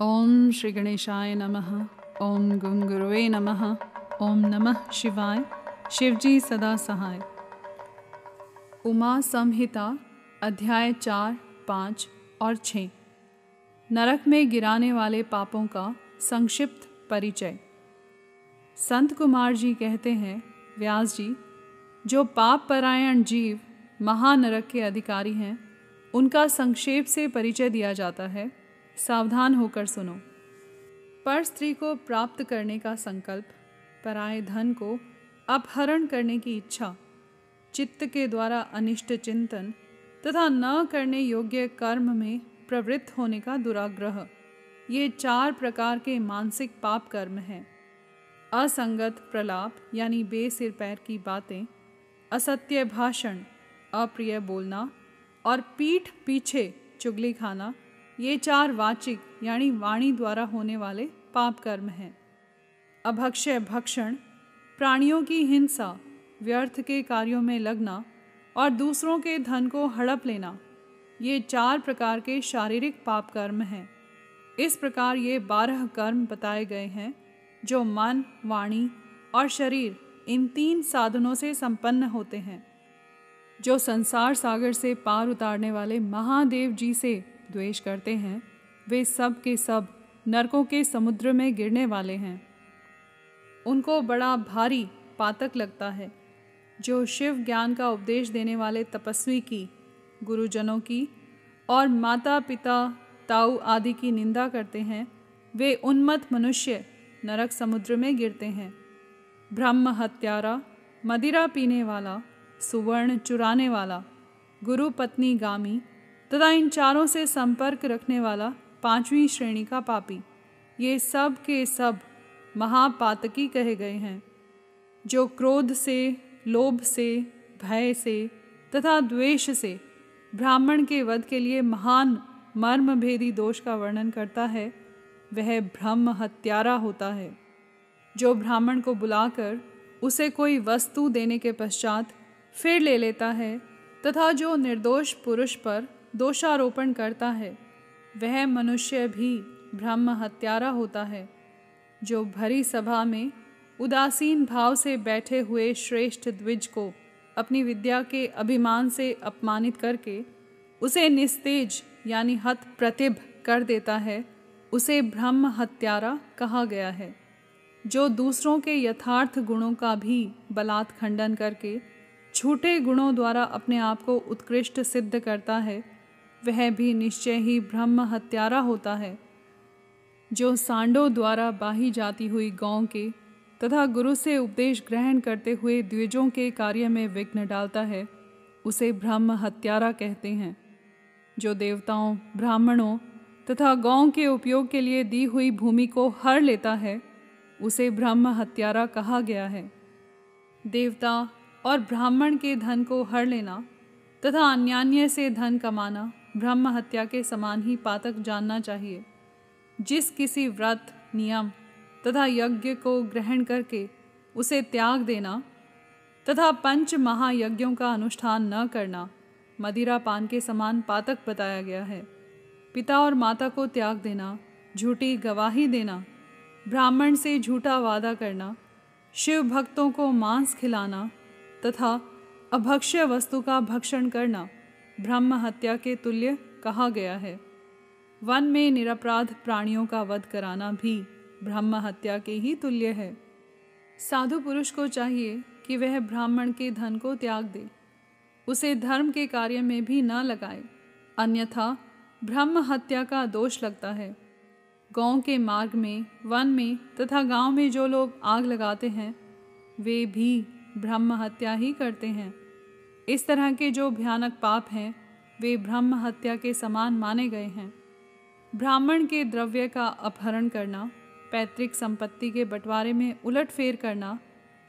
ओम श्री गणेशाय नमः। ओम गुंगुरुवे नमः। ओम नमः शिवाय। शिवजी सदा सहाय। उमा संहिता, अध्याय चार, पाँच और छः। नरक में गिराने वाले पापों का संक्षिप्त परिचय। संत कुमार जी कहते हैं, व्यास जी, जो पाप परायण जीव महानरक के अधिकारी हैं, उनका संक्षेप से परिचय दिया जाता है। सावधान होकर सुनो। पर स्त्री को प्राप्त करने का संकल्प, पराय धन को अपहरण करने की इच्छा, चित्त के द्वारा अनिष्ट चिंतन तथा न करने योग्य कर्म में प्रवृत्त होने का दुराग्रह, ये चार प्रकार के मानसिक पाप कर्म हैं। असंगत प्रलाप यानी बेसिर पैर की बातें, असत्य भाषण, अप्रिय बोलना और पीठ पीछे चुगली खाना ये चार वाचिक, यानी वाणी द्वारा होने वाले पाप कर्म हैं। अभक्ष्य भक्षण, प्राणियों की हिंसा, व्यर्थ के कार्यों में लगना और दूसरों के धन को हड़प लेना, ये चार प्रकार के शारीरिक पाप कर्म हैं। इस प्रकार ये बारह कर्म बताए गए हैं, जो मन, वाणी और शरीर इन तीन साधनों से संपन्न होते हैं। जो संसार सागर से पार उतारने वाले महादेव जी से द्वेष करते हैं, वे सब के सब नरकों के समुद्र में गिरने वाले हैं। उनको बड़ा भारी पातक लगता है, जो शिव ज्ञान का उपदेश देने वाले तपस्वी की, गुरुजनों की और माता पिता ताऊ आदि की निंदा करते हैं, वे उन्मत्त मनुष्य नरक समुद्र में गिरते हैं। ब्रह्म हत्यारा, मदिरा पीने वाला, सुवर्ण चुराने वाला, गुरु पत्नी गामी तथा इन चारों से संपर्क रखने वाला पांचवी श्रेणी का पापी। ये सब के सब महापातकी कहे गए हैं, जो क्रोध से, लोभ से, भय से तथा द्वेष से ब्राह्मण के वध के लिए महान मर्म भेदी दोष का वर्णन करता है, वह ब्रह्म हत्यारा होता है। जो ब्राह्मण को बुलाकर उसे कोई वस्तु देने के पश्चात फिर ले लेता है तथा जो निर्दोष पुरुष पर दोषारोपण करता है। वह मनुष्य भी ब्रह्म हत्यारा होता है। जो भरी सभा में उदासीन भाव से बैठे हुए श्रेष्ठ द्विज को अपनी विद्या के अभिमान से अपमानित करके उसे निस्तेज यानी हत प्रतिभ कर देता है, उसे ब्रह्म हत्यारा कहा गया है। जो दूसरों के यथार्थ गुणों का भी बलात् खंडन करके झूठे गुणों द्वारा अपने आप को उत्कृष्ट सिद्ध करता है वह भी निश्चय ही ब्रह्म हत्यारा होता है। जो सांडों द्वारा बाही जाती हुई गाँव के तथा गुरु से उपदेश ग्रहण करते हुए द्विजों के कार्य में विघ्न डालता है, उसे ब्रह्म हत्यारा कहते हैं। जो देवताओं, ब्राह्मणों तथा गाँव के उपयोग के लिए दी हुई भूमि को हर लेता है, उसे ब्रह्म हत्यारा कहा गया है। देवता और ब्राह्मण के धन को हर लेना तथा अन्यान्य से धन कमाना ब्रह्म हत्या के समान ही पातक जानना चाहिए। जिस किसी व्रत, नियम तथा यज्ञ को ग्रहण करके उसे त्याग देना तथा पंच महायज्ञों का अनुष्ठान न करना मदिरा पान के समान पातक बताया गया है। पिता और माता को त्याग देना, झूठी गवाही देना, ब्राह्मण से झूठा वादा करना, शिव भक्तों को मांस खिलाना तथा अभक्ष्य वस्तु का भक्षण करना ब्रह्म हत्या के तुल्य कहा गया है। वन में निरपराध प्राणियों का वध कराना भी ब्रह्म हत्या के ही तुल्य है। साधु पुरुष को चाहिए कि वह ब्राह्मण के धन को त्याग दे। उसे धर्म के कार्य में भी न लगाए। अन्यथा ब्रह्म हत्या का दोष लगता है। गाँव के मार्ग में, वन में तथा गाँव में जो लोग आग लगाते हैं, वे भी ब्रह्म हत्या ही करते हैं। इस तरह के जो भयानक पाप हैं, वे ब्रह्म हत्या के समान माने गए हैं। ब्राह्मण के द्रव्य का अपहरण करना, पैतृक संपत्ति के बंटवारे में उलट फेर करना,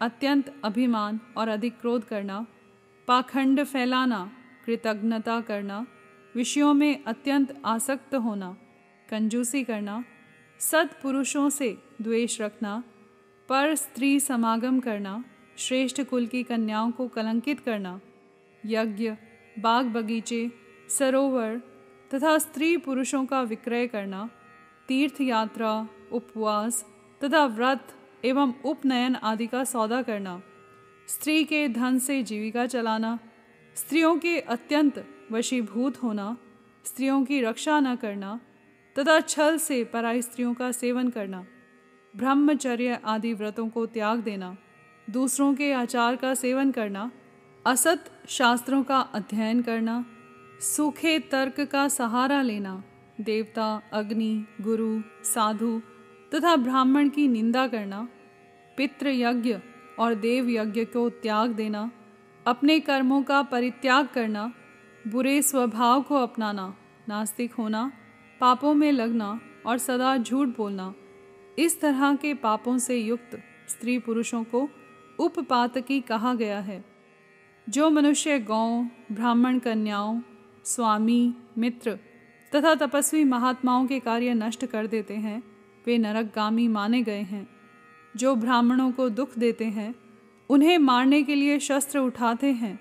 अत्यंत अभिमान और अधिक क्रोध करना, पाखंड फैलाना, कृतज्ञता करना, विषयों में अत्यंत आसक्त होना, कंजूसी करना सत्पुरुषों से द्वेष रखना, पर स्त्री समागम करना, श्रेष्ठ कुल की कन्याओं को कलंकित करना यज्ञ, बाग बगीचे, सरोवर तथा स्त्री पुरुषों का विक्रय करना, तीर्थ यात्रा, उपवास तथा व्रत एवं उपनयन आदि का सौदा करना, स्त्री के धन से जीविका चलाना, स्त्रियों के अत्यंत वशीभूत होना, स्त्रियों की रक्षा न करना तथा छल से पराई स्त्रियों का सेवन करना, ब्रह्मचर्य आदि व्रतों को त्याग देना, दूसरों के आचार का सेवन करना असत शास्त्रों का अध्ययन करना, सूखे तर्क का सहारा लेना, देवता, अग्नि, गुरु, साधु तथा ब्राह्मण की निंदा करना पितृ यज्ञ और देव यज्ञ को त्याग देना, अपने कर्मों का परित्याग करना, बुरे स्वभाव को अपनाना, नास्तिक होना, पापों में लगना और सदा झूठ बोलना, इस तरह के पापों से युक्त स्त्री पुरुषों को उपपातकी कहा गया है। जो मनुष्य गौ, ब्राह्मण कन्याओं, स्वामी, मित्र तथा तपस्वी महात्माओं के कार्य नष्ट कर देते हैं, वे नरकगामी माने गए हैं। जो ब्राह्मणों को दुख देते हैं, उन्हें मारने के लिए शस्त्र उठाते हैं।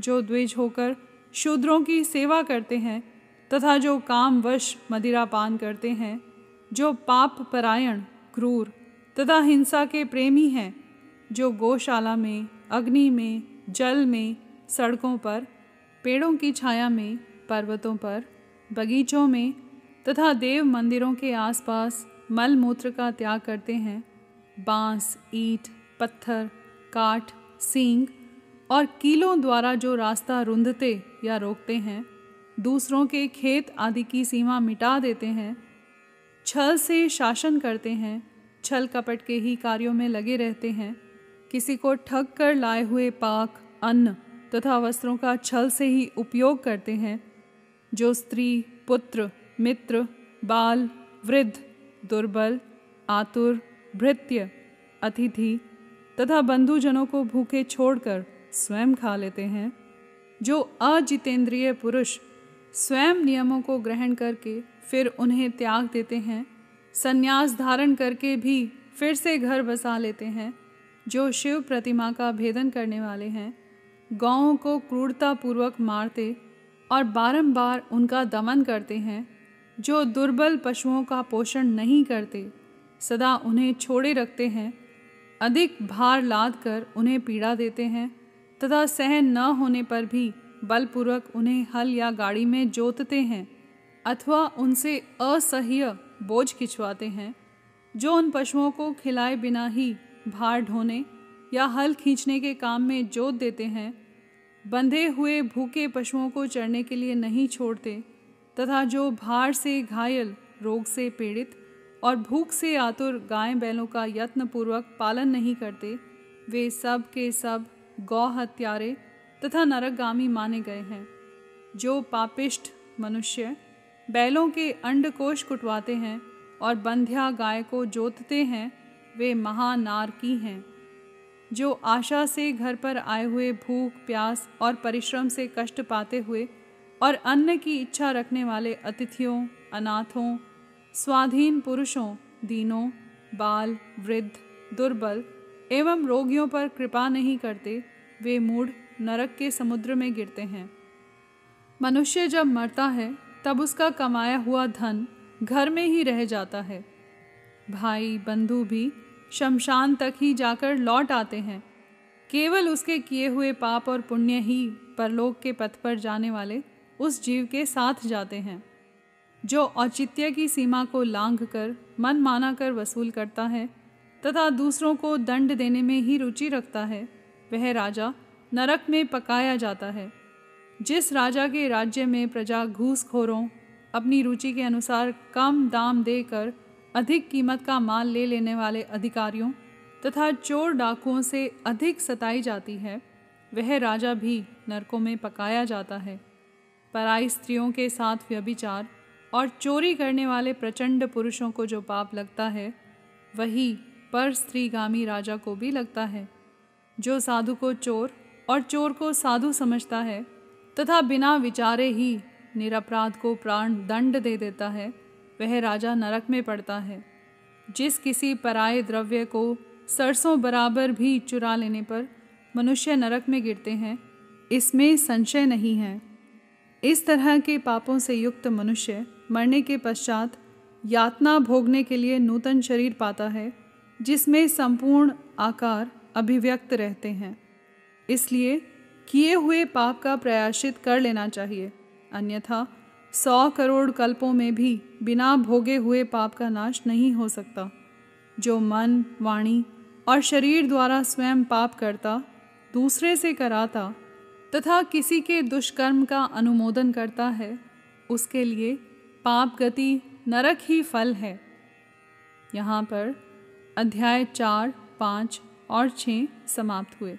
जो द्विज होकर शूद्रों की सेवा करते हैं तथा जो कामवश मदिरा पान करते हैं, जो पाप परायण, क्रूर तथा हिंसा के प्रेमी हैं, जो गौशाला में, अग्नि में जल में, सड़कों पर, पेड़ों की छाया में, पर्वतों पर, बगीचों में तथा देव मंदिरों के आसपास मल मूत्र का त्याग करते हैं। बाँस, ईट, पत्थर, काठ, सींग और कीलों द्वारा जो रास्ता रुंधते या रोकते हैं, दूसरों के खेत आदि की सीमा मिटा देते हैं। छल से शासन करते हैं, छल कपट के ही कार्यों में लगे रहते हैं। किसी को ठग कर लाए हुए पाक, अन्न तथा वस्त्रों का छल से ही उपयोग करते हैं, जो स्त्री, पुत्र, मित्र, बाल, वृद्ध, दुर्बल, आतुर, भृत्य, अतिथि तथा बंधुजनों को भूखे छोड़कर स्वयं खा लेते हैं, जो अजितेंद्रिय पुरुष स्वयं नियमों को ग्रहण करके फिर उन्हें त्याग देते हैं, संन्यास धारण करके भी फिर से घर बसा लेते हैं जो शिव प्रतिमा का भेदन करने वाले हैं गाँवों को क्रूरतापूर्वक मारते और बारंबार उनका दमन करते हैं, जो दुर्बल पशुओं का पोषण नहीं करते, सदा उन्हें छोड़े रखते हैं, अधिक भार लाद कर उन्हें पीड़ा देते हैं, तथा सहन न होने पर भी बलपूर्वक उन्हें हल या गाड़ी में जोतते हैं, अथवा उनसे असह्य बोझ खिंचवाते हैं, जो उन पशुओं को खिलाए बिना ही भार ढोने या हल खींचने के काम में जोत देते हैं, बंधे हुए भूखे पशुओं को चढ़ने के लिए नहीं छोड़ते, तथा जो भार से घायल, रोग से पीड़ित और भूख से आतुर गाय बैलों का यत्नपूर्वक पालन नहीं करते, वे सब के सब गौ हत्यारे तथा नरकगामी माने गए हैं। जो पापिष्ट मनुष्य बैलों के अंडकोश कुटवाते हैं और बंध्या गाय को जोतते हैं वे महानारकी हैं, जो आशा से घर पर आए हुए भूख, प्यास और परिश्रम से कष्ट पाते हुए और अन्न की इच्छा रखने वाले अतिथियों, अनाथों, स्वाधीन पुरुषों, दीनों, बाल, वृद्ध, दुर्बल एवं रोगियों पर कृपा नहीं करते, वे मूढ़ नरक के समुद्र में गिरते हैं। मनुष्य जब मरता है, तब उसका कमाया हुआ धन घर में ही रह जाता है। भाई, बंधु भी शमशान तक ही जाकर लौट आते हैं। केवल उसके किए हुए पाप और पुण्य ही परलोक के पथ पर जाने वाले उस जीव के साथ जाते हैं, जो औचित्य की सीमा को लांघ कर मन माना कर वसूल करता है तथा दूसरों को दंड देने में ही रुचि रखता है। वह राजा नरक में पकाया जाता है। जिस राजा के राज्य में प्रजा घूसखोरों अपनी रुचि के अनुसार कम दाम देकर अधिक कीमत का माल ले लेने वाले अधिकारियों तथा चोर डाकुओं से अधिक सताई जाती है, वह राजा भी नरकों में पकाया जाता है। पराई स्त्रियों के साथ व्यभिचार और चोरी करने वाले प्रचंड पुरुषों को जो पाप लगता है, वही पर स्त्रीगामी राजा को भी लगता है। जो साधु को चोर और चोर को साधु समझता है तथा बिना विचारे ही निरपराध को प्राण दंड दे देता है वह राजा नरक में पड़ता है। जिस किसी पराये द्रव्य को सरसों बराबर भी चुरा लेने पर मनुष्य नरक में गिरते हैं, इसमें संशय नहीं है। इस तरह के पापों से युक्त मनुष्य मरने के पश्चात यातना भोगने के लिए नूतन शरीर पाता है, जिसमें संपूर्ण आकार अभिव्यक्त रहते हैं। इसलिए किए हुए पाप का प्रयाशित कर लेना चाहिए, अन्यथा सौ करोड़ कल्पों में भी बिना भोगे हुए पाप का नाश नहीं हो सकता। जो मन, वाणी और शरीर द्वारा स्वयं पाप करता, दूसरे से कराता तथा किसी के दुष्कर्म का अनुमोदन करता है, उसके लिए पाप गति नरक ही फल है। यहाँ पर अध्याय चार, पाँच और छः समाप्त हुए।